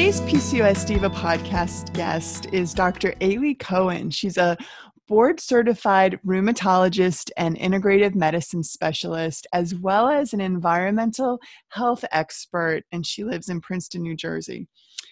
Today's PCOS Diva podcast guest is Dr. Aly Cohen. She's a board certified rheumatologist and integrative medicine specialist, as well as an environmental health expert, and she lives in Princeton, New Jersey.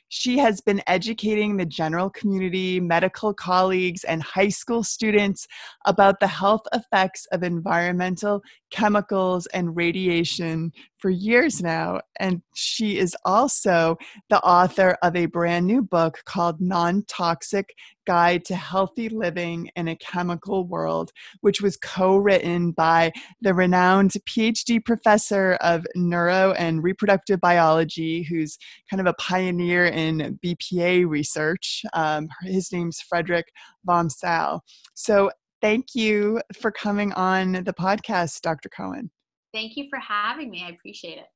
She has been educating the general community, medical colleagues, and high school students about the health effects of environmental chemicals and radiation for years now. And she is also the author of a brand new book called Non Toxic Guide to Healthy Living in a Chemical World, which was co written by the renowned PhD professor of neuro and reproductive biology, who's kind of a pioneer in BPA research. Um, his name's Frederick Vom Saal. So, thank you for coming on the podcast, Dr. Cohen. Thank you for having me. I appreciate it.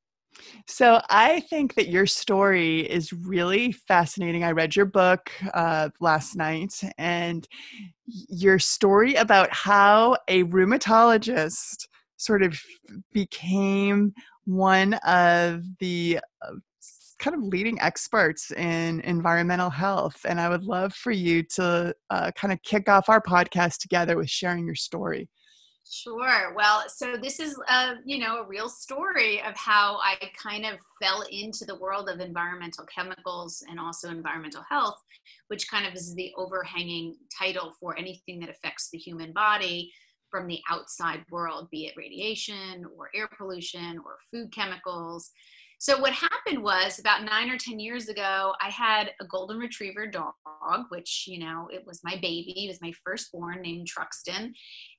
So I think that your story is really fascinating. I read your book uh, last night, and your story about how a rheumatologist sort of became one of the uh, kind of leading experts in environmental health. And I would love for you to uh, kind of kick off our podcast together with sharing your story. Sure. Well, so this is a, you know, a real story of how I kind of fell into the world of environmental chemicals and also environmental health, which kind of is the overhanging title for anything that affects the human body from the outside world, be it radiation or air pollution or food chemicals. So what happened was about nine or ten years ago, I had a golden retriever dog, which you know it was my baby, it was my firstborn named Truxton,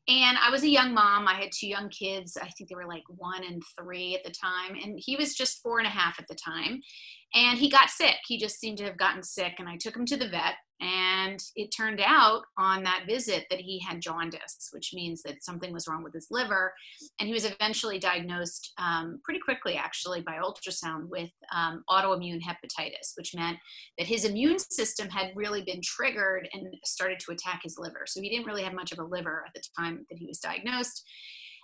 and I was a young mom. I had two young kids. I think they were like one and three at the time. And he was just four and a half at the time. And he got sick. He just seemed to have gotten sick. And I took him to the vet. And it turned out on that visit that he had jaundice, which means that something was wrong with his liver. And he was eventually diagnosed um, pretty quickly, actually, by ultrasound with um, autoimmune hepatitis, which meant that his immune system had really been triggered and started to attack his liver. So he didn't really have much of a liver at the time that he was diagnosed.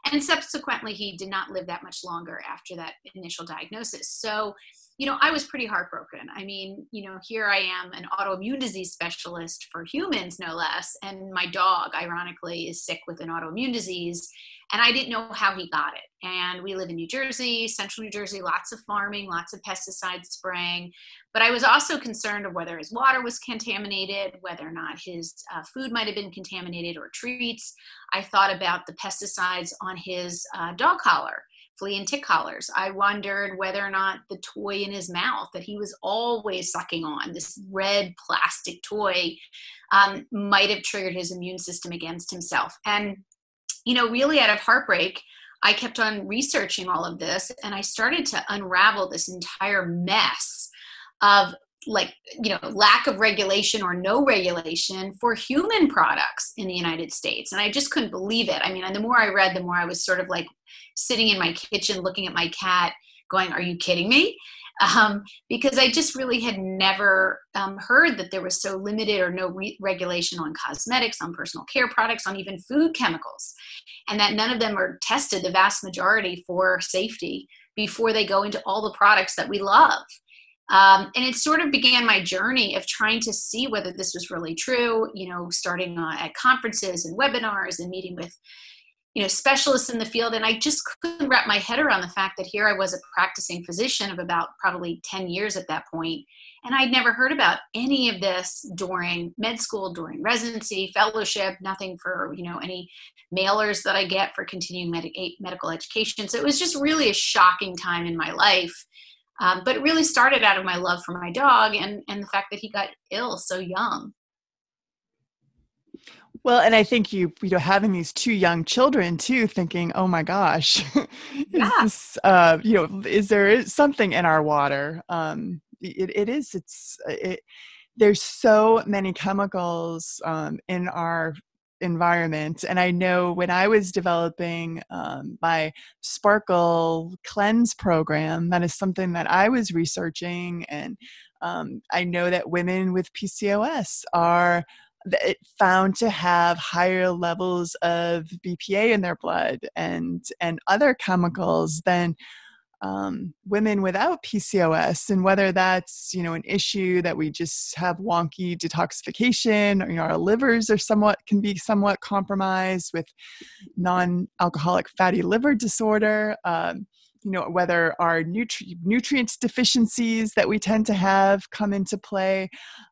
And subsequently, he did not live that much longer after that initial diagnosis. So you know, I was pretty heartbroken. I mean, you know, here I am, an autoimmune disease specialist for humans, no less, and my dog, ironically, is sick with an autoimmune disease, and I didn't know how he got it. And we live in New Jersey, central New Jersey, lots of farming, lots of pesticide spraying. But I was also concerned of whether his water was contaminated, whether or not his uh, food might have been contaminated or treats. I thought about the pesticides on his uh, dog collar flea and tick collars. I wondered whether or not the toy in his mouth that he was always sucking on, this red plastic toy, um, might have triggered his immune system against himself. And, you know, really out of heartbreak, I kept on researching all of this and I started to unravel this entire mess of like you know lack of regulation or no regulation for human products in the united states and i just couldn't believe it i mean and the more i read the more i was sort of like sitting in my kitchen looking at my cat going are you kidding me um, because I just really had never um, heard that there was so limited or no re- regulation on cosmetics, on personal care products, on even food chemicals, and that none of them are tested, the vast majority, for safety before they go into all the products that we love. Um, and it sort of began my journey of trying to see whether this was really true, you know, starting uh, at conferences and webinars and meeting with you know specialists in the field. And i just couldn't wrap my head around the fact that here i was a practicing physician of about probably 10 years at that point. And i'd never heard about any of this during med school during residency fellowship nothing for you know any mailers that i get for continuing med- medical education. So it was just really a shocking time in my life um, but it really started out of my love for my dog and and the fact that he got ill so young well, and I think you, you know, having these two young children too, thinking, "Oh my gosh, is yeah. this, uh, you know, is there something in our water?" Um, it, it is. It's it. There's so many chemicals um, in our environment, and I know when I was developing um, my Sparkle Cleanse program, that is something that I was researching, and um, I know that women with PCOS are found to have higher levels of BPA in their blood and and other chemicals than um, women without PCOS, and whether that's you know an issue that we just have wonky detoxification, or you know our livers are somewhat can be somewhat compromised with non-alcoholic fatty liver disorder. Um, you know whether our nutri- nutrients deficiencies that we tend to have come into play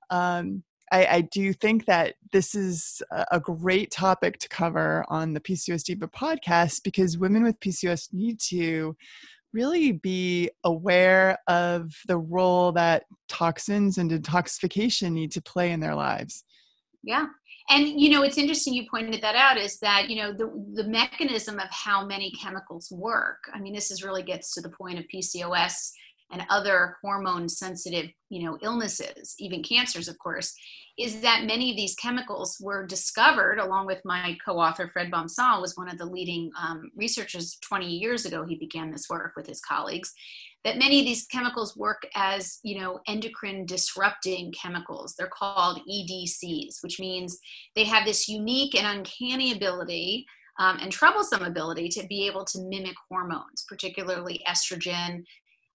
um, I, I, do think that this is a great topic to cover on the PCOS Diva podcast because women with PCOS need to really be aware of the role that toxins and detoxification need to play in their lives. Yeah. And you know, it's interesting you pointed that out is that, you know, the the mechanism of how many chemicals work. I mean, this is really gets to the point of PCOS and other hormone sensitive you know illnesses even cancers of course is that many of these chemicals were discovered along with my co-author fred Vom Saal was one of the leading um, researchers 20 years ago he began this work with his colleagues that many of these chemicals work as you know endocrine disrupting chemicals. They're called edcs which means they have this unique and uncanny ability um, and troublesome ability to be able to mimic hormones, particularly estrogen,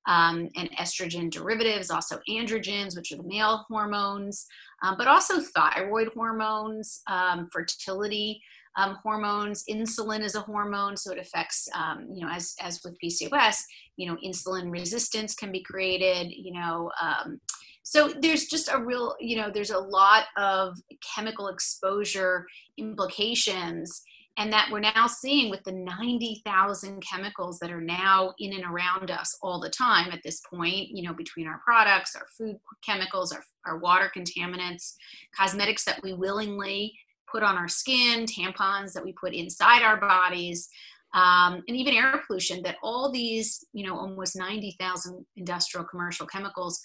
um, and estrogen derivatives, also androgens, which are the male hormones, um, but also thyroid hormones, um, fertility um, hormones. Insulin is a hormone, so it affects, um, you know, as, as with PCOS, you know, insulin resistance can be created, you know. Um, so there's just a real, you know, there's a lot of chemical exposure implications and that we're now seeing with the 90,000 chemicals that are now in and around us all the time at this point, you know, between our products, our food chemicals, our, our water contaminants, cosmetics that we willingly put on our skin, tampons that we put inside our bodies, um, and even air pollution, that all these, you know, almost 90,000 industrial commercial chemicals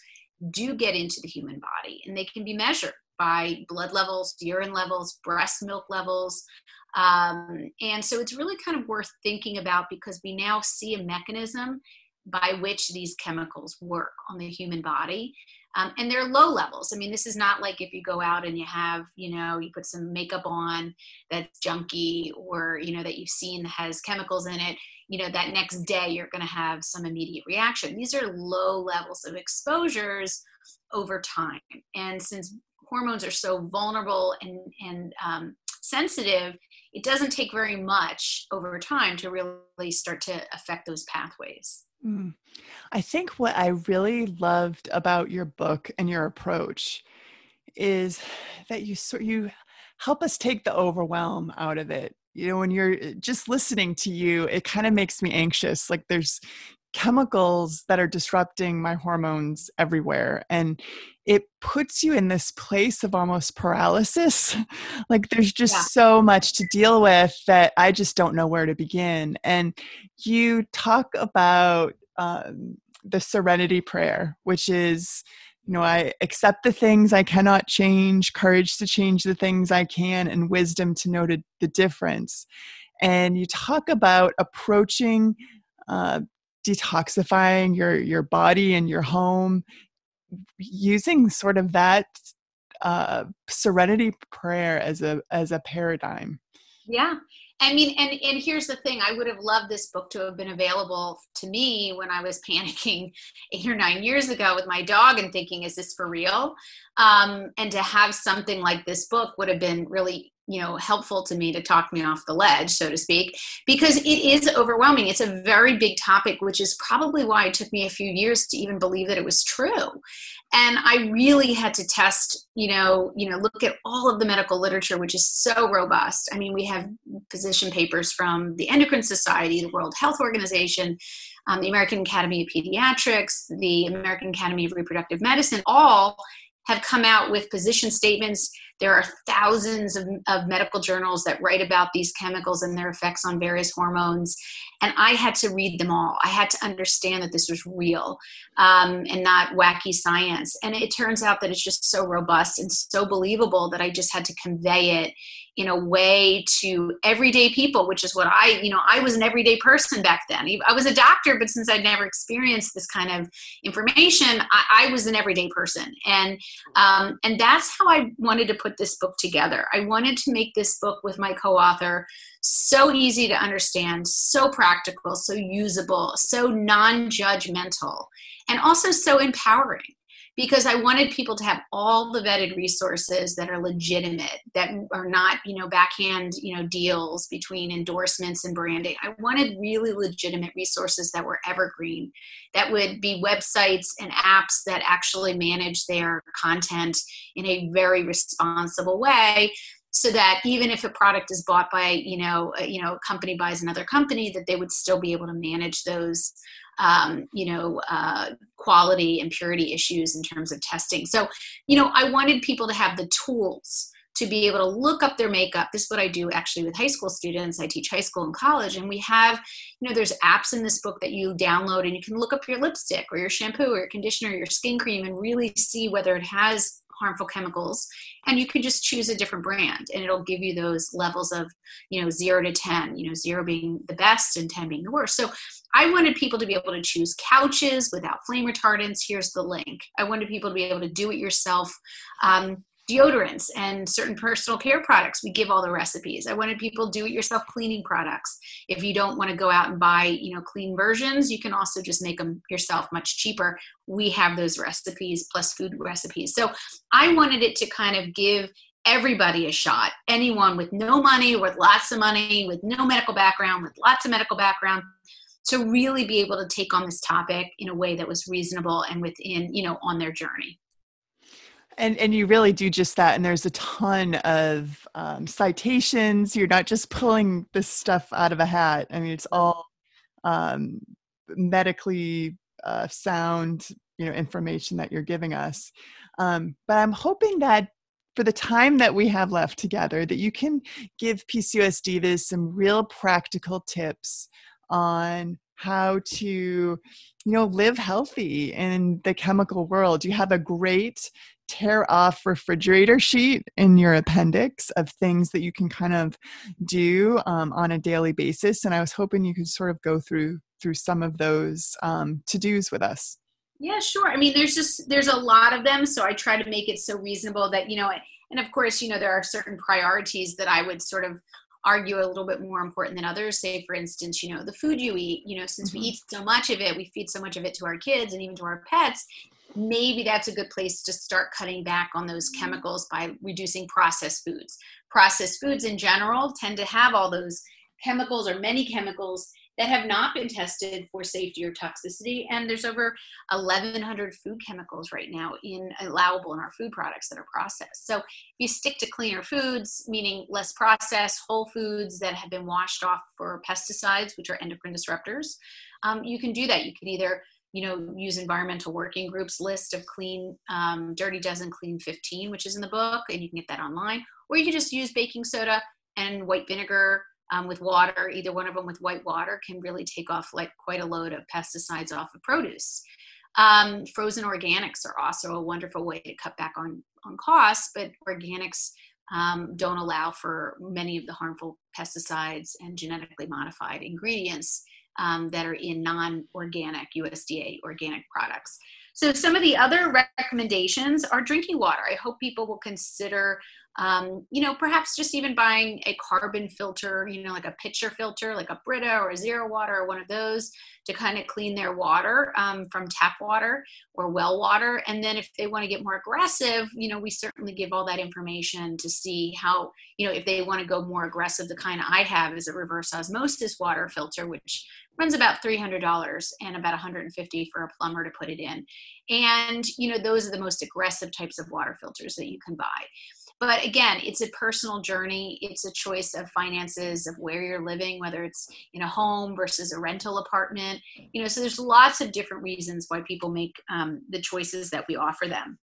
do get into the human body and they can be measured by blood levels, urine levels, breast milk levels. Um, and so it's really kind of worth thinking about because we now see a mechanism by which these chemicals work on the human body. Um, and they're low levels. I mean, this is not like if you go out and you have, you know, you put some makeup on that's junky or, you know, that you've seen has chemicals in it, you know, that next day you're going to have some immediate reaction. These are low levels of exposures over time. And since hormones are so vulnerable and, and um, sensitive, it doesn't take very much over time to really start to affect those pathways. Mm. I think what I really loved about your book and your approach is that you sort you help us take the overwhelm out of it. You know, when you're uh, just listening to you, it kind of makes me anxious. Like there's chemicals that are disrupting my hormones everywhere and it puts you in this place of almost paralysis like there's just yeah. so much to deal with that i just don't know where to begin and you talk about um, the serenity prayer which is you know i accept the things i cannot change courage to change the things i can and wisdom to know the difference and you talk about approaching uh, detoxifying your your body and your home using sort of that uh, serenity prayer as a as a paradigm yeah I mean, and and here's the thing: I would have loved this book to have been available to me when I was panicking eight or nine years ago with my dog and thinking, "Is this for real?" Um, and to have something like this book would have been really you know helpful to me to talk me off the ledge so to speak because it is overwhelming. It's a very big topic which is probably why it took me a few years to even believe that it was true. And i really had to test you know you know look at all of the medical literature which is so robust. I mean we have position papers from the endocrine society the world health organization um, the american academy of pediatrics the american academy of reproductive medicine all have come out with position statements there are thousands of, of medical journals that write about these chemicals and their effects on various hormones. And I had to read them all. I had to understand that this was real um, and not wacky science. And it turns out that it's just so robust and so believable that I just had to convey it in a way to everyday people which is what i you know i was an everyday person back then i was a doctor but since i'd never experienced this kind of information i, I was an everyday person and um, and that's how i wanted to put this book together. I wanted to make this book with my co-author so easy to understand so practical so usable so non-judgmental and also so empowering because I wanted people to have all the vetted resources that are legitimate, that are not, you know, backhand, you know, deals between endorsements and branding. I wanted really legitimate resources that were evergreen, that would be websites and apps that actually manage their content in a very responsible way so that even if a product is bought by you know you know a company buys another company that they would still be able to manage those um, you know uh, quality and purity issues in terms of testing. So you know i wanted people to have the tools to be able to look up their makeup. This is what i do actually with high school students. I teach high school and college and we have you know there's apps in this book that you download and you can look up your lipstick or your shampoo or your conditioner or your skin cream and really see whether it has harmful chemicals and you can just choose a different brand and it'll give you those levels of you know 0 to 10 you know 0 being the best and 10 being the worst so I wanted people to be able to choose couches without flame retardants. Here's the link. I wanted people to be able to do it yourself. Um, deodorants and certain personal care products. We give all the recipes. I wanted people do it yourself cleaning products. If you don't want to go out and buy you know clean versions you can also just make them yourself much cheaper. We have those recipes plus food recipes. So i wanted it to kind of give everybody a shot anyone with no money with lots of money with no medical background with lots of medical background to really be able to take on this topic in a way that was reasonable and within you know on their journey and and you really do just that and there's a ton of um, citations. You're not just pulling this stuff out of a hat. I mean it's all um, medically uh, sound you know information that you're giving us. Um, but i'm hoping that for the time that we have left together that you can give pcos divas some real practical tips on how to you know live healthy in the chemical world. You have a great tear off refrigerator sheet in your appendix of things that you can kind of do um, on a daily basis and i was hoping you could sort of go through through some of those um, to do's with us. Yeah sure. I mean there's just there's a lot of them so i try to make it so reasonable that you know and of course you know there are certain priorities that i would sort of argue a little bit more important than others. Say for instance you know the food you eat you know since mm-hmm. we eat so much of it we feed so much of it to our kids and even to our pets maybe that's a good place to start cutting back on those chemicals by reducing processed foods. Processed foods in general tend to have all those chemicals or many chemicals that have not been tested for safety or toxicity. And there's over 1,100 food chemicals right now in allowable in our food products that are processed. So if you stick to cleaner foods, meaning less processed, whole foods that have been washed off for pesticides, which are endocrine disruptors, um, you can do that. You can either you know, use environmental working groups list of clean, um, dirty dozen, clean 15, which is in the book, and you can get that online. Or you can just use baking soda and white vinegar um, with water, either one of them with white water can really take off like quite a load of pesticides off of produce. Um, frozen organics are also a wonderful way to cut back on, on costs, but organics um, don't allow for many of the harmful pesticides and genetically modified ingredients um, that are in non-organic USDA organic products. So some of the other recommendations are drinking water. I hope people will consider um, you know, perhaps just even buying a carbon filter, you know, like a pitcher filter, like a Brita or a Zero Water or one of those to kind of clean their water um, from tap water or well water. And then if they want to get more aggressive, you know, we certainly give all that information to see how, you know, if they want to go more aggressive, the kind I have is a reverse osmosis water filter, which runs about $300 and about 150 for a plumber to put it in. And, you know, those are the most aggressive types of water filters that you can buy. But again, it's a personal journey. It's a choice of finances, of where you're living, whether it's in a home versus a rental apartment. You know, so there's lots of different reasons why people make um, the choices that we offer them.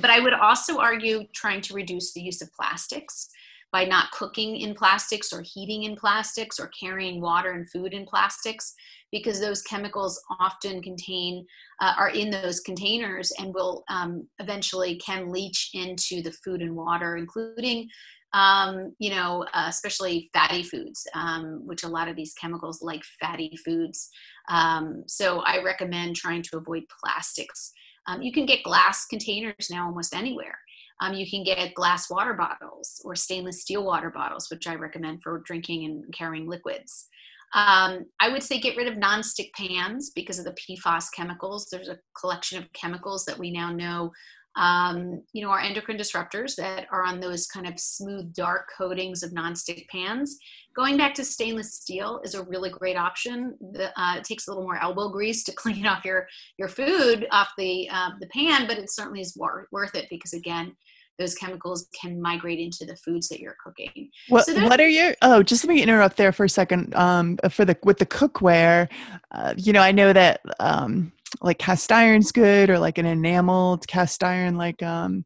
But I would also argue trying to reduce the use of plastics by not cooking in plastics or heating in plastics or carrying water and food in plastics because those chemicals often contain uh, are in those containers and will um, eventually can leach into the food and water including um, you know uh, especially fatty foods um, which a lot of these chemicals like fatty foods. Um, so i recommend trying to avoid plastics. Um, you can get glass containers now almost anywhere um, you can get glass water bottles or stainless steel water bottles, which I recommend for drinking and carrying liquids. Um, I would say get rid of nonstick pans because of the PFAS chemicals. There's a collection of chemicals that we now know, um, you know, are endocrine disruptors that are on those kind of smooth, dark coatings of nonstick pans. Going back to stainless steel is a really great option. The, uh, it takes a little more elbow grease to clean off your your food off the uh, the pan, but it certainly is wor- worth it because again, those chemicals can migrate into the foods that you're cooking. What, so what are your, oh, just let me interrupt there for a second. Um, for the, with the cookware, uh, you know, I know that, um, like cast iron's good or like an enameled cast iron, like, um,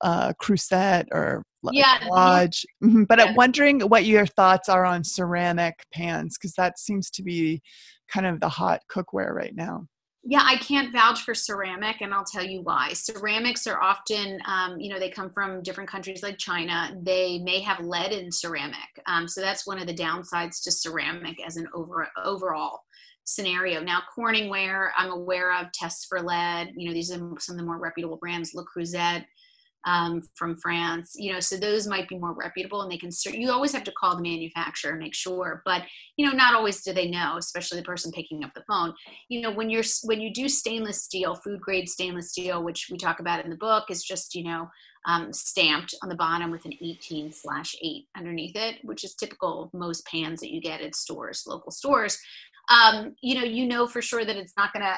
uh, Creuset or yeah, Lodge. Mm-hmm. But yeah. I'm wondering what your thoughts are on ceramic pans because that seems to be kind of the hot cookware right now yeah i can't vouch for ceramic and i'll tell you why. Ceramics are often um, you know they come from different countries like china. They may have lead in ceramic um, so that's one of the downsides to ceramic as an over, overall scenario. Now corningware i'm aware of tests for lead. You know these are some of the more reputable brands le creuset um, from France, you know, so those might be more reputable and they can, you always have to call the manufacturer make sure, but, you know, not always do they know, especially the person picking up the phone. You know, when you're, when you do stainless steel, food grade stainless steel, which we talk about in the book, is just, you know, um, stamped on the bottom with an 18 slash 8 underneath it, which is typical of most pans that you get at stores, local stores um, you know, you know for sure that it's not going to,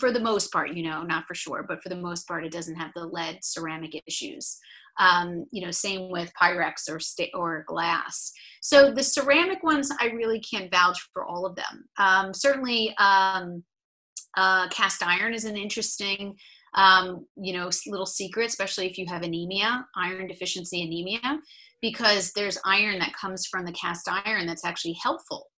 for the most part, you know, not for sure, but for the most part, it doesn't have the lead ceramic issues. Um, you know, same with Pyrex or sta- or glass. So the ceramic ones, I really can't vouch for all of them. Um, certainly, um, uh, cast iron is an interesting, um, you know, little secret, especially if you have anemia, iron deficiency anemia, because there's iron that comes from the cast iron that's actually helpful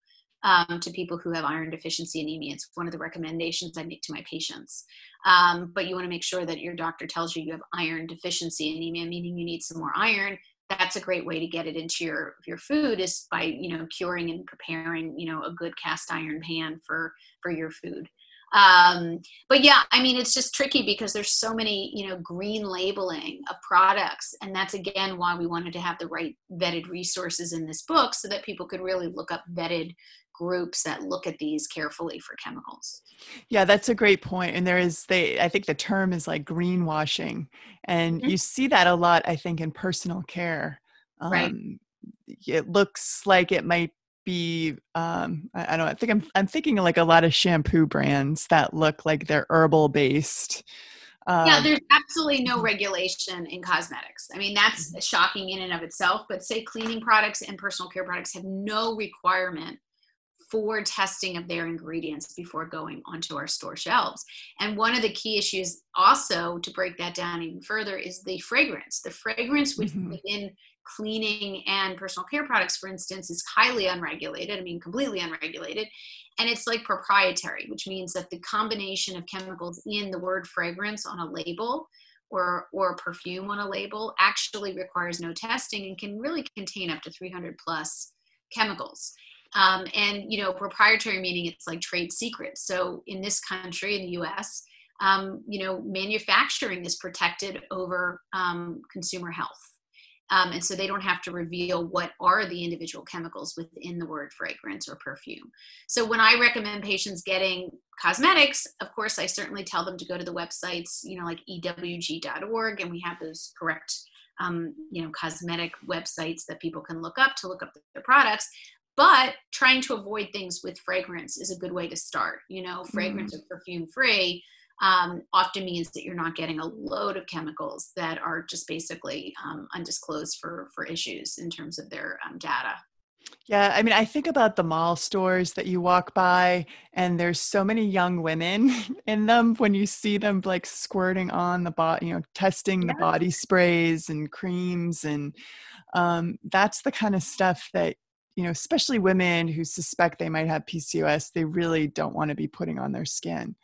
um, to people who have iron deficiency anemia. It's one of the recommendations I make to my patients. Um, but you want to make sure that your doctor tells you you have iron deficiency anemia, meaning you need some more iron. That's a great way to get it into your your food is by you know curing and preparing you know a good cast iron pan for for your food. Um, but yeah, I mean, it's just tricky because there's so many, you know, green labeling of products. And that's again why we wanted to have the right vetted resources in this book so that people could really look up vetted groups that look at these carefully for chemicals. Yeah, that's a great point. And there is they I think the term is like greenwashing. And mm-hmm. you see that a lot, I think, in personal care. Um, right. It looks like it might be um, I, I, don't know, I think I'm I'm thinking like a lot of shampoo brands that look like they're herbal based. Um, yeah, there's absolutely no regulation in cosmetics. I mean, that's mm-hmm. shocking in and of itself. But say cleaning products and personal care products have no requirement for testing of their ingredients before going onto our store shelves. And one of the key issues, also to break that down even further, is the fragrance. The fragrance mm-hmm. within cleaning and personal care products, for instance, is highly unregulated. I mean, completely unregulated. And it's like proprietary, which means that the combination of chemicals in the word fragrance on a label or, or perfume on a label actually requires no testing and can really contain up to 300 plus chemicals. Um, and you know, proprietary meaning it's like trade secrets. So in this country, in the U.S., um, you know, manufacturing is protected over um, consumer health. Um, and so they don't have to reveal what are the individual chemicals within the word fragrance or perfume. So when I recommend patients getting cosmetics, of course, I certainly tell them to go to the websites, you know, like ewg.org, and we have those correct, um, you know, cosmetic websites that people can look up to look up their products. But trying to avoid things with fragrance is a good way to start. You know, fragrance mm. or perfume free um, often means that you're not getting a load of chemicals that are just basically um, undisclosed for for issues in terms of their um, data. Yeah, I mean, I think about the mall stores that you walk by, and there's so many young women in them when you see them like squirting on the body, you know, testing yeah. the body sprays and creams. And um, that's the kind of stuff that, you know, especially women who suspect they might have PCOS, they really don't want to be putting on their skin.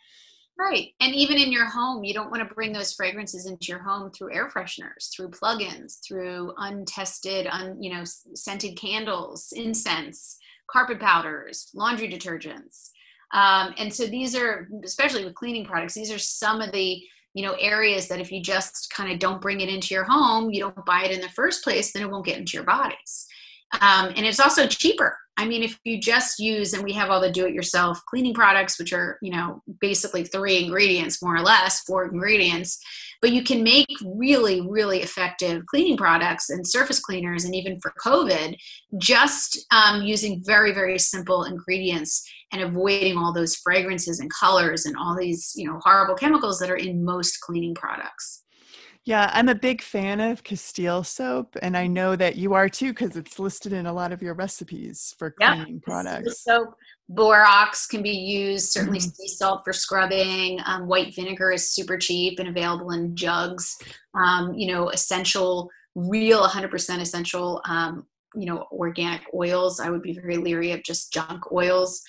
Right. And even in your home, you don't want to bring those fragrances into your home through air fresheners, through plugins, through untested, un, you know, scented candles, incense, carpet powders, laundry detergents. Um, and so these are, especially with cleaning products, these are some of the, you know, areas that if you just kind of don't bring it into your home, you don't buy it in the first place, then it won't get into your bodies. Um, and it's also cheaper. I mean, if you just use, and we have all the do it yourself cleaning products, which are, you know, basically three ingredients, more or less, four ingredients, but you can make really, really effective cleaning products and surface cleaners, and even for COVID, just um, using very, very simple ingredients and avoiding all those fragrances and colors and all these, you know, horrible chemicals that are in most cleaning products. Yeah, I'm a big fan of Castile soap, and I know that you are too because it's listed in a lot of your recipes for cleaning yep. products. Soap, borax can be used. Certainly, mm-hmm. sea salt for scrubbing. Um, white vinegar is super cheap and available in jugs. Um, you know, essential, real, 100% essential. Um, you know, organic oils. I would be very leery of just junk oils.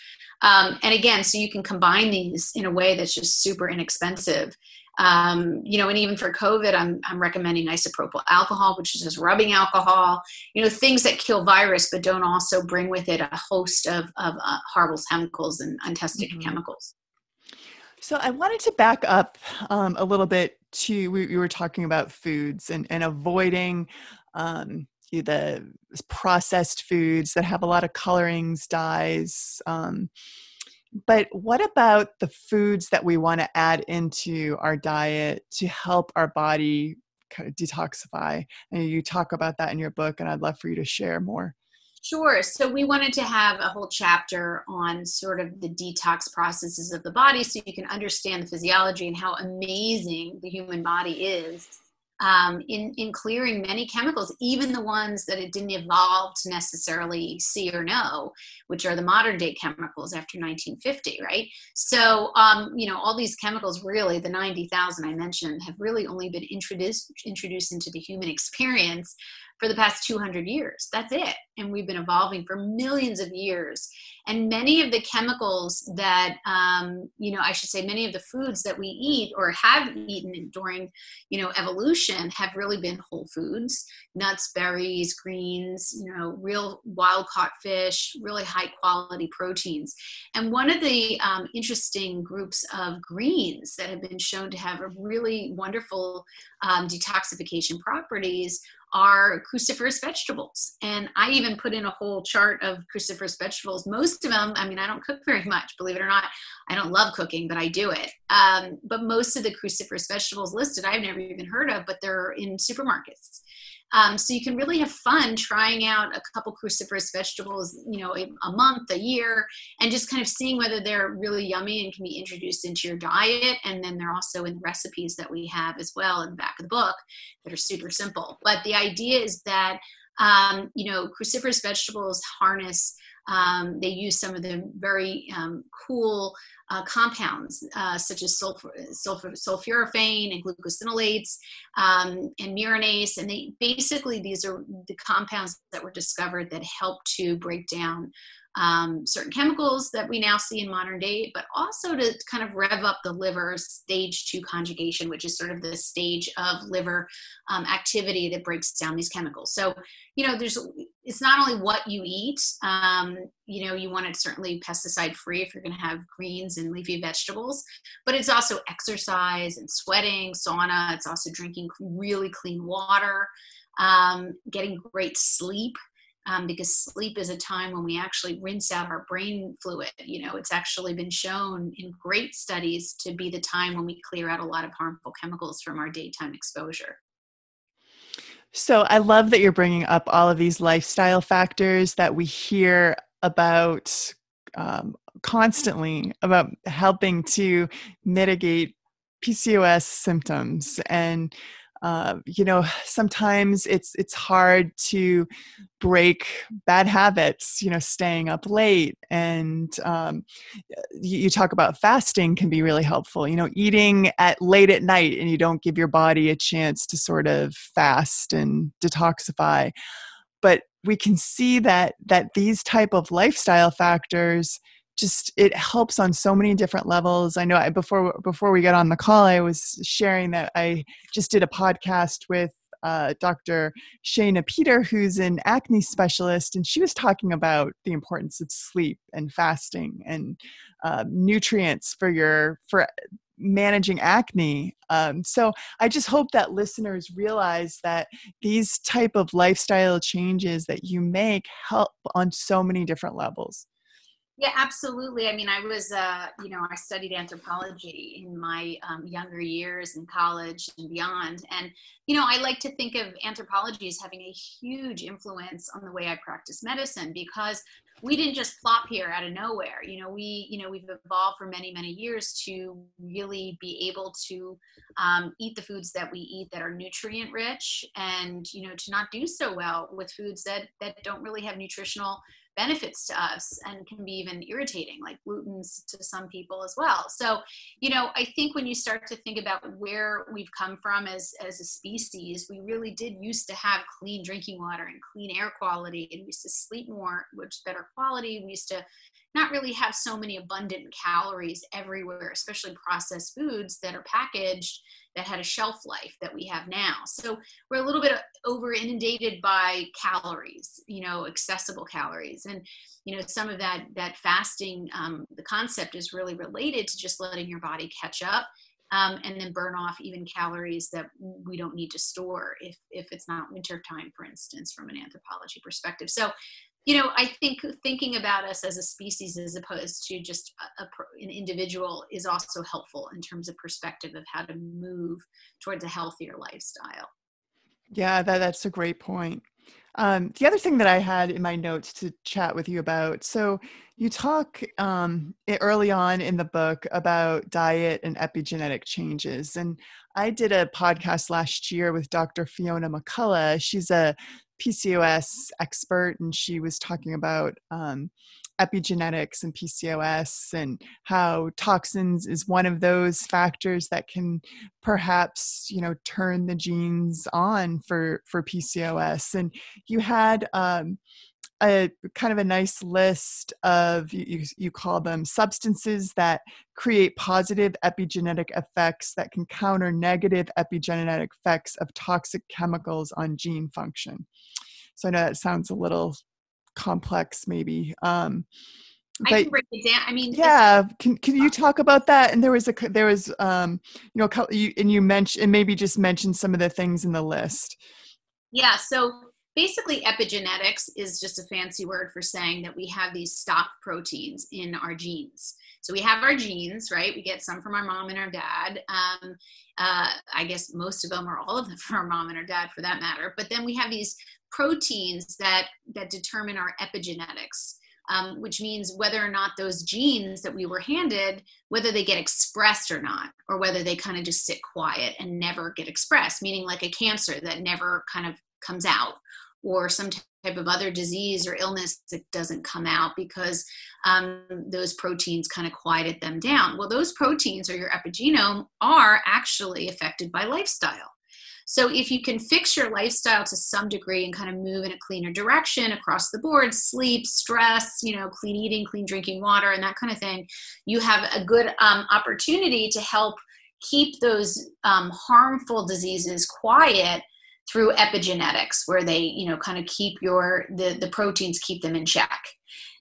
Um, and again, so you can combine these in a way that's just super inexpensive um, you know, and even for COVID, I'm, I'm recommending isopropyl alcohol, which is just rubbing alcohol, you know, things that kill virus, but don't also bring with it a host of, of uh, horrible chemicals and untested mm-hmm. chemicals. So I wanted to back up um, a little bit to, we, we, were talking about foods and, and avoiding um, the processed foods that have a lot of colorings, dyes, um, but what about the foods that we want to add into our diet to help our body kind of detoxify? And you talk about that in your book, and I'd love for you to share more. Sure. So we wanted to have a whole chapter on sort of the detox processes of the body so you can understand the physiology and how amazing the human body is um, in, in clearing many chemicals, even the ones that it didn't evolve to necessarily see or know, which are the modern day chemicals after 1950, right? So, um, you know, all these chemicals really, the 90,000 I mentioned, have really only been introduced, introduced into the human experience for the past 200 years. That's it. And we've been evolving for millions of years. And many of the chemicals that, um, you know, I should say, many of the foods that we eat or have eaten during, you know, evolution have really been whole foods nuts, berries, greens, you know, real wild caught fish, really high quality proteins. And one of the um, interesting groups of greens that have been shown to have a really wonderful um, detoxification properties are cruciferous vegetables. And I even put in a whole chart of cruciferous vegetables. Most of them, I mean, I don't cook very much, believe it or not. I don't love cooking, but I do it. Um, but most of the cruciferous vegetables listed, I've never even heard of, but they're in supermarkets. Um, so you can really have fun trying out a couple cruciferous vegetables, you know, a, a, month, a year, and just kind of seeing whether they're really yummy and can be introduced into your diet. And then they're also in the recipes that we have as well in the back of the book that are super simple. But the idea is that, um, you know, cruciferous vegetables harness um, they use some of the very um, cool uh, compounds uh, such as sulfur, sulfur, sulforaphane and glucosinolates um, and myrosinase. And they basically, these are the compounds that were discovered that help to break down um, certain chemicals that we now see in modern day, but also to kind of rev up the liver stage two conjugation, which is sort of the stage of liver um, activity that breaks down these chemicals. So, you know, there's it's not only what you eat. Um, you know, you want it certainly pesticide free if you're going to have greens and leafy vegetables, but it's also exercise and sweating, sauna. It's also drinking really clean water, um, getting great sleep. Um, because sleep is a time when we actually rinse out our brain fluid. You know, it's actually been shown in great studies to be the time when we clear out a lot of harmful chemicals from our daytime exposure. So I love that you're bringing up all of these lifestyle factors that we hear about um, constantly about helping to mitigate PCOS symptoms and uh, you know sometimes it's it's hard to break bad habits you know staying up late and um, you, you, talk about fasting can be really helpful you know eating at late at night and you don't give your body a chance to sort of fast and detoxify. But we can see that that these type of lifestyle factors just it helps on so many different levels. I know I, before before we got on the call i was sharing that i just did a podcast with uh, dr shayna peter who's an acne specialist and she was talking about the importance of sleep and fasting and uh, nutrients for your for managing acne. Um, so i just hope that listeners realize that these type of lifestyle changes that you make help on so many different levels yeah, absolutely. I mean, I was, uh, you know, I studied anthropology in my um, younger years in college and beyond. And, you know, I like to think of anthropology as having a huge influence on the way I practice medicine because we didn't just plop here out of nowhere. You know, we, you know, we've evolved for many, many years to really be able to um, eat the foods that we eat that are nutrient rich and, you know, to not do so well with foods that, that don't really have nutritional benefits to us and can be even irritating, like gluten's to some people as well. So, you know, I think when you start to think about where we've come from as, as a species, we really did used to have clean drinking water and clean air quality, and we used to sleep more, which better quality. We used to not really have so many abundant calories everywhere, especially processed foods that are packaged that had a shelf life that we have now. So we're a little bit over inundated by calories, you know, accessible calories. And, you know, some of that, that fasting, um, the concept is really related to just letting your body catch up um, and then burn off even calories that we don't need to store if, if it's not winter time, for instance, from an anthropology perspective. So you know i think thinking about us as a species as opposed to just a, a, an individual is also helpful in terms of perspective of how to move towards a healthier lifestyle. Yeah that, that's a great point. Um, the other thing that i had in my notes to chat with you about so you talk um, early on in the book about diet and epigenetic changes and i did a podcast last year with dr fiona McCulloch she's a PCOS expert, and she was talking about um, epigenetics and PCOS and how toxins is one of those factors that can perhaps you know turn the genes on for for PCOS. And you had um, a kind of a nice list of you, you call them substances that create positive epigenetic effects that can counter negative epigenetic effects of toxic chemicals on gene function so i know that sounds a little complex maybe um but, I can break it down. I mean, yeah. Can can you talk about that? And there was a there was um you know you and you mentioned and maybe just mention some of the things in the list. Yeah. So basically epigenetics is just a fancy word for saying that we have these stop proteins in our genes. So we have our genes right? We get some from our mom and our dad. Um, uh, i guess most of them or all of them from our mom and our dad for that matter. But then we have these proteins that that determine our epigenetics um, which means whether or not those genes that we were handed whether they get expressed or not or whether they kind of just sit quiet and never get expressed meaning like a cancer that never kind of comes out or some type of other disease or illness that doesn't come out because um, those proteins kind of quieted them down. Well, those proteins or your epigenome are actually affected by lifestyle. So if you can fix your lifestyle to some degree and kind of move in a cleaner direction across the board, sleep, stress, you know, clean eating, clean drinking water, and that kind of thing, you have a good um, opportunity to help keep those um, harmful diseases quiet through epigenetics where they you know kind of keep your the the proteins keep them in check.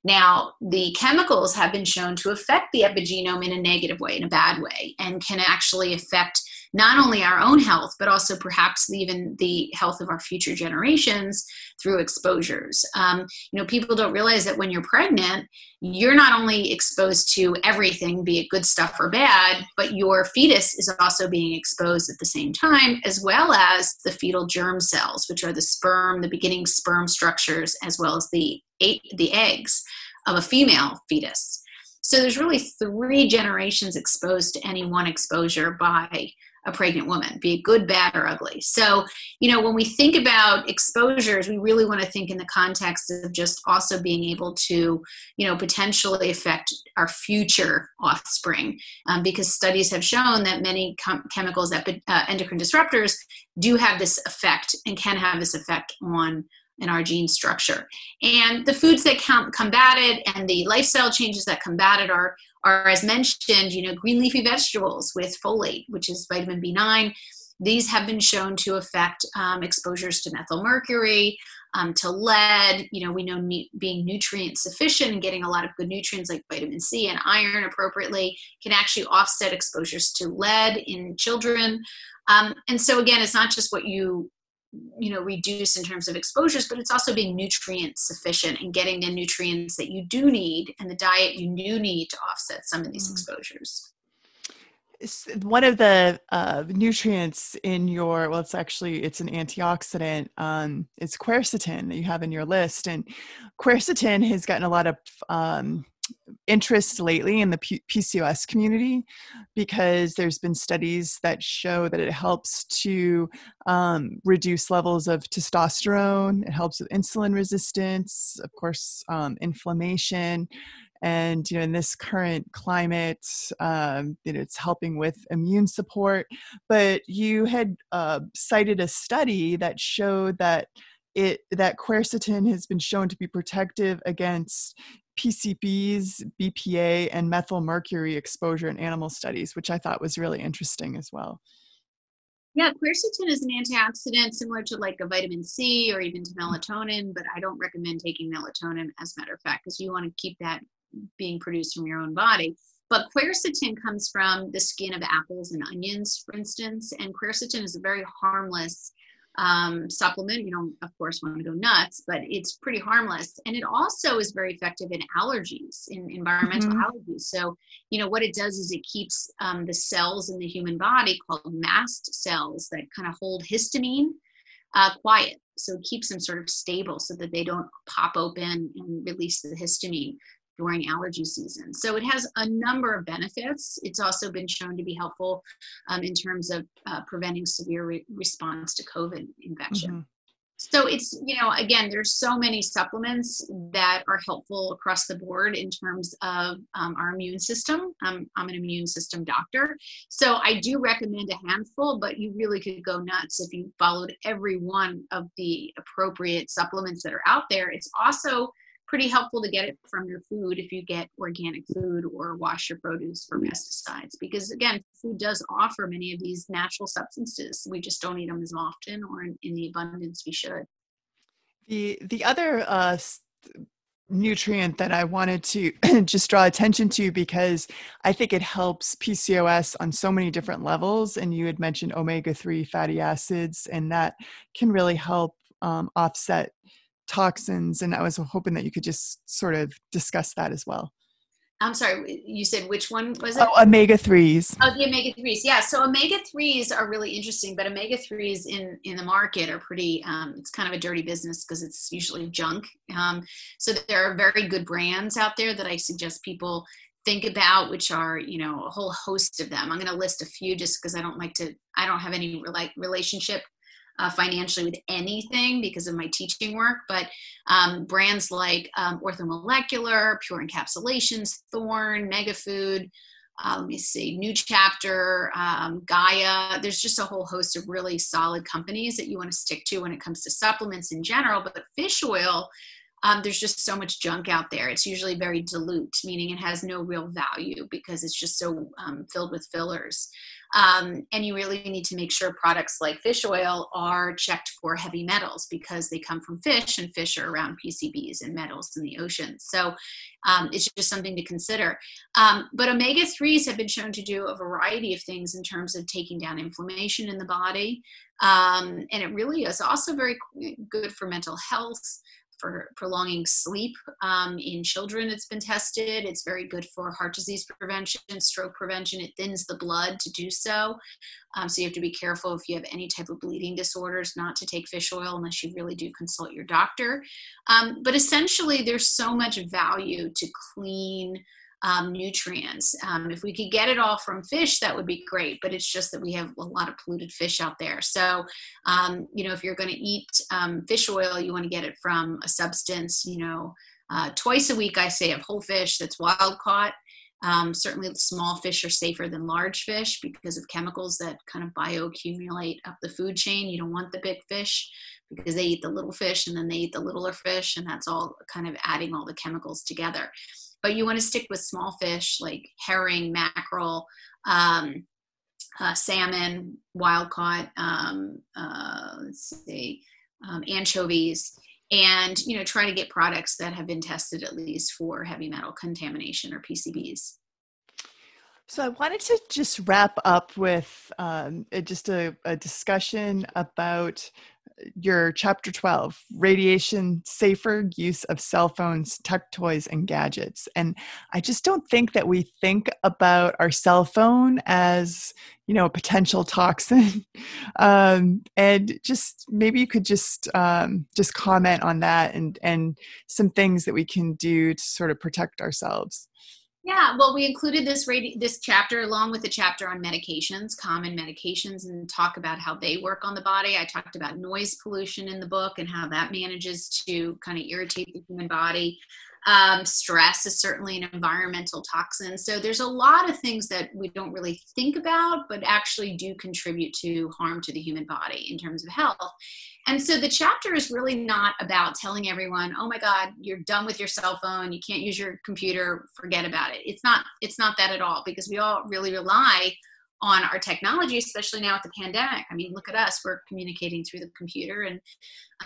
Now, the chemicals have been shown to affect the epigenome in a negative way, in a bad way, and can actually affect not only our own health, but also perhaps even the health of our future generations through exposures. Um, you know, people don't realize that when you're pregnant, you're not only exposed to everything, be it good stuff or bad, but your fetus is also being exposed at the same time, as well as the fetal germ cells, which are the sperm, the beginning sperm structures, as well as the eight, the eggs of a female fetus. So there's really three generations exposed to any one exposure by a pregnant woman, be it good, bad, or ugly. So, you know, when we think about exposures, we really want to think in the context of just also being able to, you know, potentially affect our future offspring, um, because studies have shown that many com- chemicals, epi- uh, endocrine disruptors, do have this effect and can have this effect on in our gene structure. And the foods that combat it and the lifestyle changes that combat it are, are, as mentioned, you know, green leafy vegetables with folate, which is vitamin B9. These have been shown to affect um, exposures to methyl mercury, um, to lead. You know, we know being nutrient sufficient and getting a lot of good nutrients like vitamin C and iron appropriately can actually offset exposures to lead in children. Um, and so again, it's not just what you you know reduce in terms of exposures but it's also being nutrient sufficient and getting the nutrients that you do need and the diet you do need to offset some of these mm. exposures one of the uh, nutrients in your well it's actually it's an antioxidant um, it's quercetin that you have in your list and quercetin has gotten a lot of um, interest lately in the P- PCOS community because there's been studies that show that it helps to um, reduce levels of testosterone. It helps with insulin resistance, of course, um, inflammation. And you know, in this current climate, um, it's helping with immune support. But you had uh, cited a study that showed that it that quercetin has been shown to be protective against PCBs, BPA, and methyl mercury exposure in animal studies, which I thought was really interesting as well. Yeah, quercetin is an antioxidant similar to like a vitamin C or even to melatonin, but I don't recommend taking melatonin as a matter of fact, because you want to keep that being produced from your own body. But quercetin comes from the skin of apples and onions, for instance, and quercetin is a very harmless um, supplement. You don't, of course, want to go nuts, but it's pretty harmless. And it also is very effective in allergies, in environmental mm-hmm. allergies. So, you know, what it does is it keeps um, the cells in the human body called mast cells that kind of hold histamine uh, quiet. So it keeps them sort of stable so that they don't pop open and release the histamine during allergy season. So it has a number of benefits. It's also been shown to be helpful um, in terms of uh, preventing severe re- response to COVID infection. Mm-hmm. So it's, you know, again, there's so many supplements that are helpful across the board in terms of um, our immune system. Um, I'm an immune system doctor. So I do recommend a handful, but you really could go nuts if you followed every one of the appropriate supplements that are out there. It's also pretty helpful to get it from your food if you get organic food or wash your produce for pesticides because again food does offer many of these natural substances we just don't eat them as often or in, in the abundance we should the the other uh, nutrient that I wanted to just draw attention to because I think it helps PCOS on so many different levels. And you had mentioned omega 3 fatty acids, and that can really help um, offset toxins and i was hoping that you could just sort of discuss that as well. I'm sorry you said which one was it? Oh omega 3s oh the omega 3s yeah so omega 3s are really interesting but omega 3s in in the market are pretty um, it's kind of a dirty business because it's usually junk um, so there are very good brands out there that i suggest people think about which are you know a whole host of them. I'm going to list a few just because i don't like to i don't have any like relationship uh, financially with anything because of my teaching work, but um, brands like um, Orthomolecular, Pure Encapsulations, Thorne, Megafood, uh, let me see, New Chapter, um, Gaia. There's just a whole host of really solid companies that you want to stick to when it comes to supplements in general. But fish oil um, there's just so much junk out there. It's usually very dilute, meaning it has no real value because it's just so um, filled with fillers. Um, and you really need to make sure products like fish oil are checked for heavy metals because they come from fish and fish are around PCBs and metals in the ocean. So um, it's just something to consider. Um, but omega 3s have been shown to do a variety of things in terms of taking down inflammation in the body. Um, and it really is also very good for mental health for prolonging sleep um, in children. It's been tested. It's very good for heart disease prevention, stroke prevention. It thins the blood to do so. Um, so you have to be careful if you have any type of bleeding disorders not to take fish oil unless you really do consult your doctor. Um, but essentially, there's so much value to clean um, nutrients. Um, if we could get it all from fish, that would be great. But it's just that we have a lot of polluted fish out there. So, um, you know, if you're going to eat um, fish oil, you want to get it from a substance, you know, uh, twice a week, I say, of whole fish that's wild caught. Um, certainly, small fish are safer than large fish because of chemicals that kind of bioaccumulate up the food chain. You don't want the big fish because they eat the little fish and then they eat the littler fish, and that's all kind of adding all the chemicals together but you want to stick with small fish like herring, mackerel, um, uh, salmon, wild caught, um, uh, let's see, um, anchovies, and you know try to get products that have been tested at least for heavy metal contamination or PCBs. So I wanted to just wrap up with um, just a, a, discussion about your chapter 12 radiation safer use of cell phones tech toys and gadgets. And i just don't think that we think about our cell phone as you know a potential toxin. Um, and just maybe you could just um, just comment on that and and some things that we can do to sort of protect ourselves yeah, well, we included this this chapter along with the chapter on medications, common medications, and talk about how they work on the body. I talked about noise pollution in the book and how that manages to kind of irritate the human body. Um, stress is certainly an environmental toxin. So there's a lot of things that we don't really think about, but actually do contribute to harm to the human body in terms of health. And so the chapter is really not about telling everyone, "Oh my God, you're done with your cell phone. You can't use your computer. Forget about it." It's not. It's not that at all because we all really rely on our technology, especially now with the pandemic. I mean, look at us; we're communicating through the computer and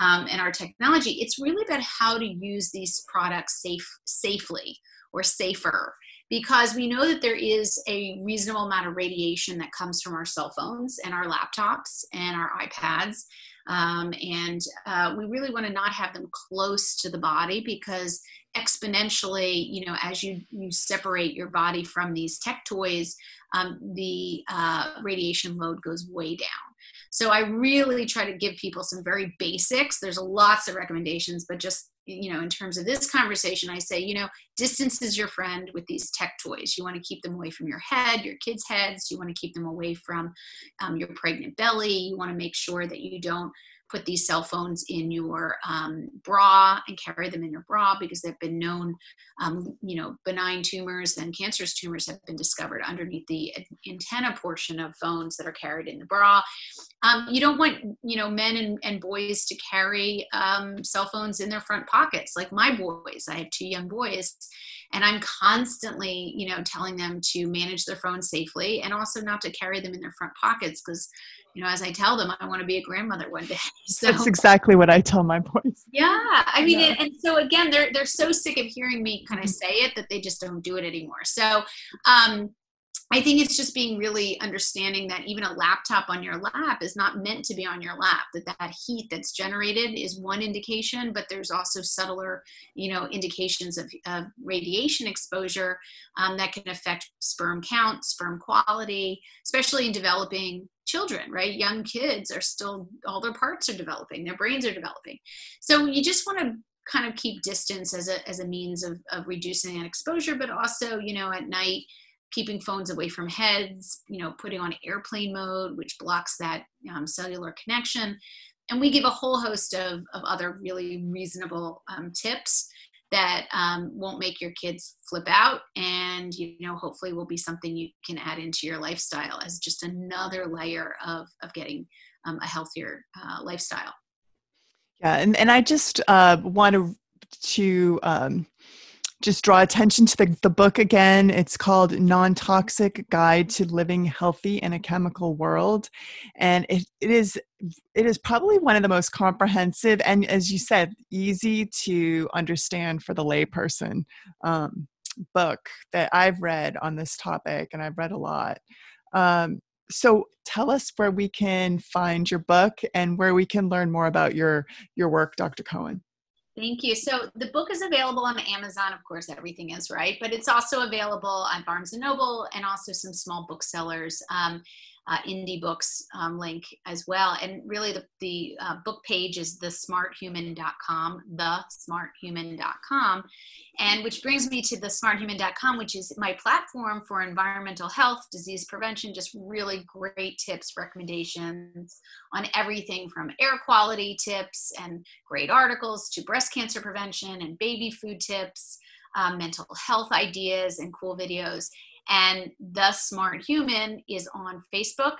um, and our technology. It's really about how to use these products safe, safely or safer because we know that there is a reasonable amount of radiation that comes from our cell phones and our laptops and our iPads. Um, and uh, we really want to not have them close to the body because exponentially, you know, as you, you separate your body from these tech toys, um, the uh, radiation load goes way down. So I really try to give people some very basics. There's lots of recommendations, but just you know, in terms of this conversation, I say, you know, distance is your friend with these tech toys. You want to keep them away from your head, your kids' heads. You want to keep them away from um, your pregnant belly. You want to make sure that you don't put these cell phones in your um, bra and carry them in your bra because they've been known, um, you know, benign tumors and cancerous tumors have been discovered underneath the antenna portion of phones that are carried in the bra. Um, you don't want, you know, men and, and boys to carry um, cell phones in their front pockets like my boys. I have two young boys and i'm constantly you know telling them to manage their phones safely and also not to carry them in their front pockets because you know, as I tell them, I want to be a grandmother one day. So that's exactly what I tell my boys. Yeah, I mean, yeah. And, and, so again, they're they're so sick of hearing me kind of say it that they just don't do it anymore. So, um, I think it's just being really understanding that even a laptop on your lap is not meant to be on your lap. That that heat that's generated is one indication, but there's also subtler, you know, indications of, of radiation exposure um, that can affect sperm count, sperm quality, especially in developing children. Right, young kids are still all their parts are developing, their brains are developing. So you just want to kind of keep distance as a as a means of of reducing that exposure, but also, you know, at night keeping phones away from heads, you know, putting on airplane mode, which blocks that um, cellular connection. And we give a whole host of, of other really reasonable um, tips that um, won't make your kids flip out and you know hopefully will be something you can add into your lifestyle as just another layer of, of getting um, a healthier uh, lifestyle yeah and, and i just uh, want to to um, just draw attention to the, the book again. It's called Non Toxic Guide to Living Healthy in a Chemical World. And it, it is it is probably one of the most comprehensive and as you said, easy to understand for the layperson um, book that I've read on this topic, and I've read a lot. Um, so tell us where we can find your book and where we can learn more about your your work, Dr. Cohen. Thank you. So the book is available on Amazon, of course, everything is right, but it's also available on Barnes and Noble and also some small booksellers. Um, uh, indie books um, link as well. And really, the, the uh, book page is thesmarthuman.com, thesmarthuman.com. And which brings me to thesmarthuman.com, which is my platform for environmental health, disease prevention, just really great tips, recommendations on everything from air quality tips and great articles to breast cancer prevention and baby food tips. Um, mental health ideas and cool videos. And The Smart Human is on Facebook,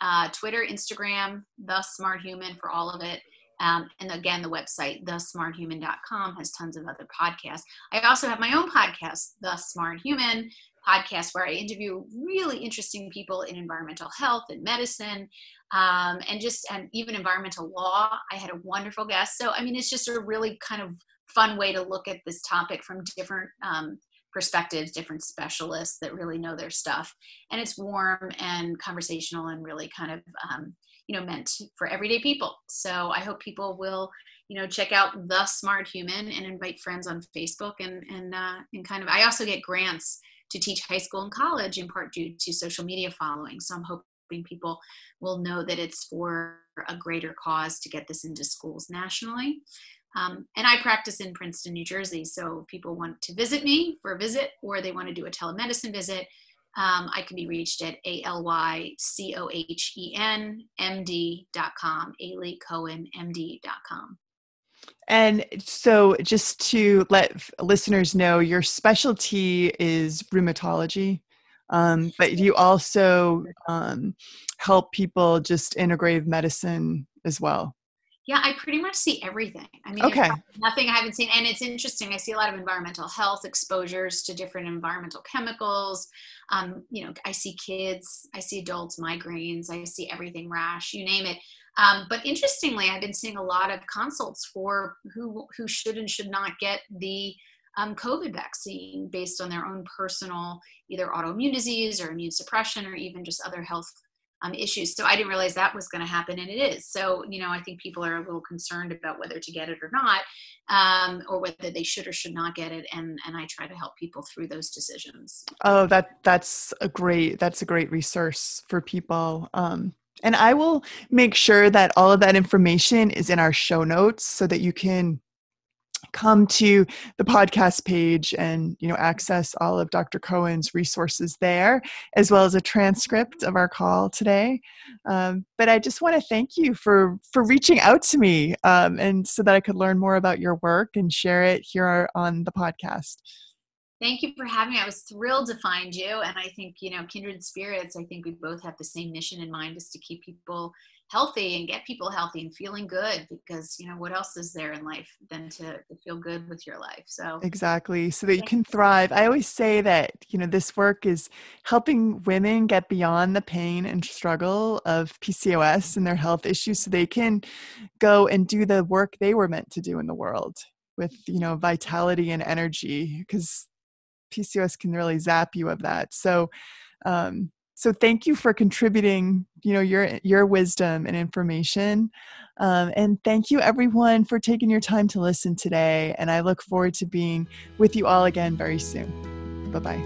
uh, Twitter, Instagram, The Smart Human for all of it. Um, and again, the website, thesmarthuman.com, has tons of other podcasts. I also have my own podcast, The Smart Human podcast, where I interview really interesting people in environmental health and medicine, um, and just and even environmental law. I had a wonderful guest. So, I mean, it's just a really kind of fun way to look at this topic from different um, perspectives, different specialists that really know their stuff. And it's warm and conversational and really kind of, um, you know, meant for everyday people. So I hope people will, you know, check out The Smart Human and invite friends on Facebook and, and, uh, and kind of, I also get grants to teach high school and college in part due to social media following. So I'm hoping people will know that it's for a greater cause to get this into schools nationally. Um, and I practice in Princeton, New Jersey. So if people want to visit me for a visit or they want to do a telemedicine visit, um, I can be reached at A-L-Y-C-O-H-E-N-M-D.com, com. And so, just to let listeners know, your specialty is rheumatology, um, but you also um, help people just integrative medicine as well. Yeah, I pretty much see everything. I mean, okay. nothing I haven't seen. And it's interesting. I see a lot of environmental health exposures to different environmental chemicals. Um, you know, I see kids, I see adults, migraines, I see everything rash, you name it. Um, but interestingly, I've been seeing a lot of consults for who who should and should not get the um, COVID vaccine based on their own personal either autoimmune disease or immune suppression or even just other health um, issues. So I didn't realize that was going to happen, and it is. So you know, I think people are a little concerned about whether to get it or not, um, or whether they should or should not get it, and and I try to help people through those decisions. Oh, that that's a great that's a great resource for people. Um, and I will make sure that all of that information is in our show notes so that you can come to the podcast page and you know access all of dr cohen's resources there as well as a transcript of our call today um, but i just want to thank you for for reaching out to me um, and so that i could learn more about your work and share it here on the podcast Thank you for having me. I was thrilled to find you. And I think, you know, kindred spirits, I think we both have the same mission in mind is to keep people healthy and get people healthy and feeling good because you know what else is there in life than to, to feel good with your life? So exactly so that you can thrive. I always say that you know this work is helping women get beyond the pain and struggle of pcos and their health issues so they can go and do the work they were meant to do in the world with you know vitality and energy because pcos can really zap you of that. So um, so thank you for contributing you know your your wisdom and information. Um, and thank you everyone for taking your time to listen today and i look forward to being with you all again very soon. Bye bye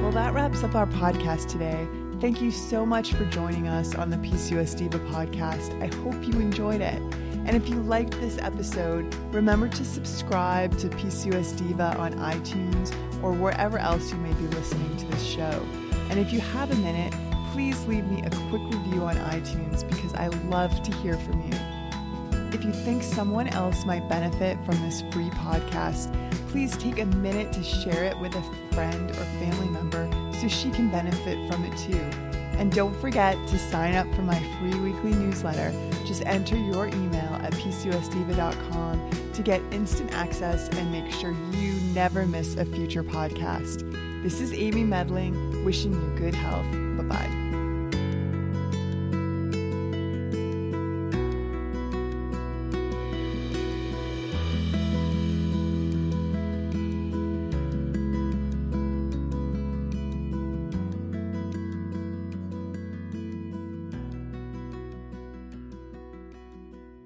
well that wraps up our podcast today. Thank you so much for joining us on the pcos diva podcast. I hope you enjoyed it and if you liked this episode, remember to subscribe to PCOS Diva on iTunes or wherever else you may be listening to this show. And if you have a minute, please leave me a quick review on iTunes because I love to hear from you. If you think someone else might benefit from this free podcast, please take a minute to share it with a friend or family member so she can benefit from it too. And don't forget to sign up for my free weekly newsletter. Just enter your email at pcosdiva.com to get instant access and make sure you never miss a future podcast. This is Amy Medling, wishing you good health. Bye bye.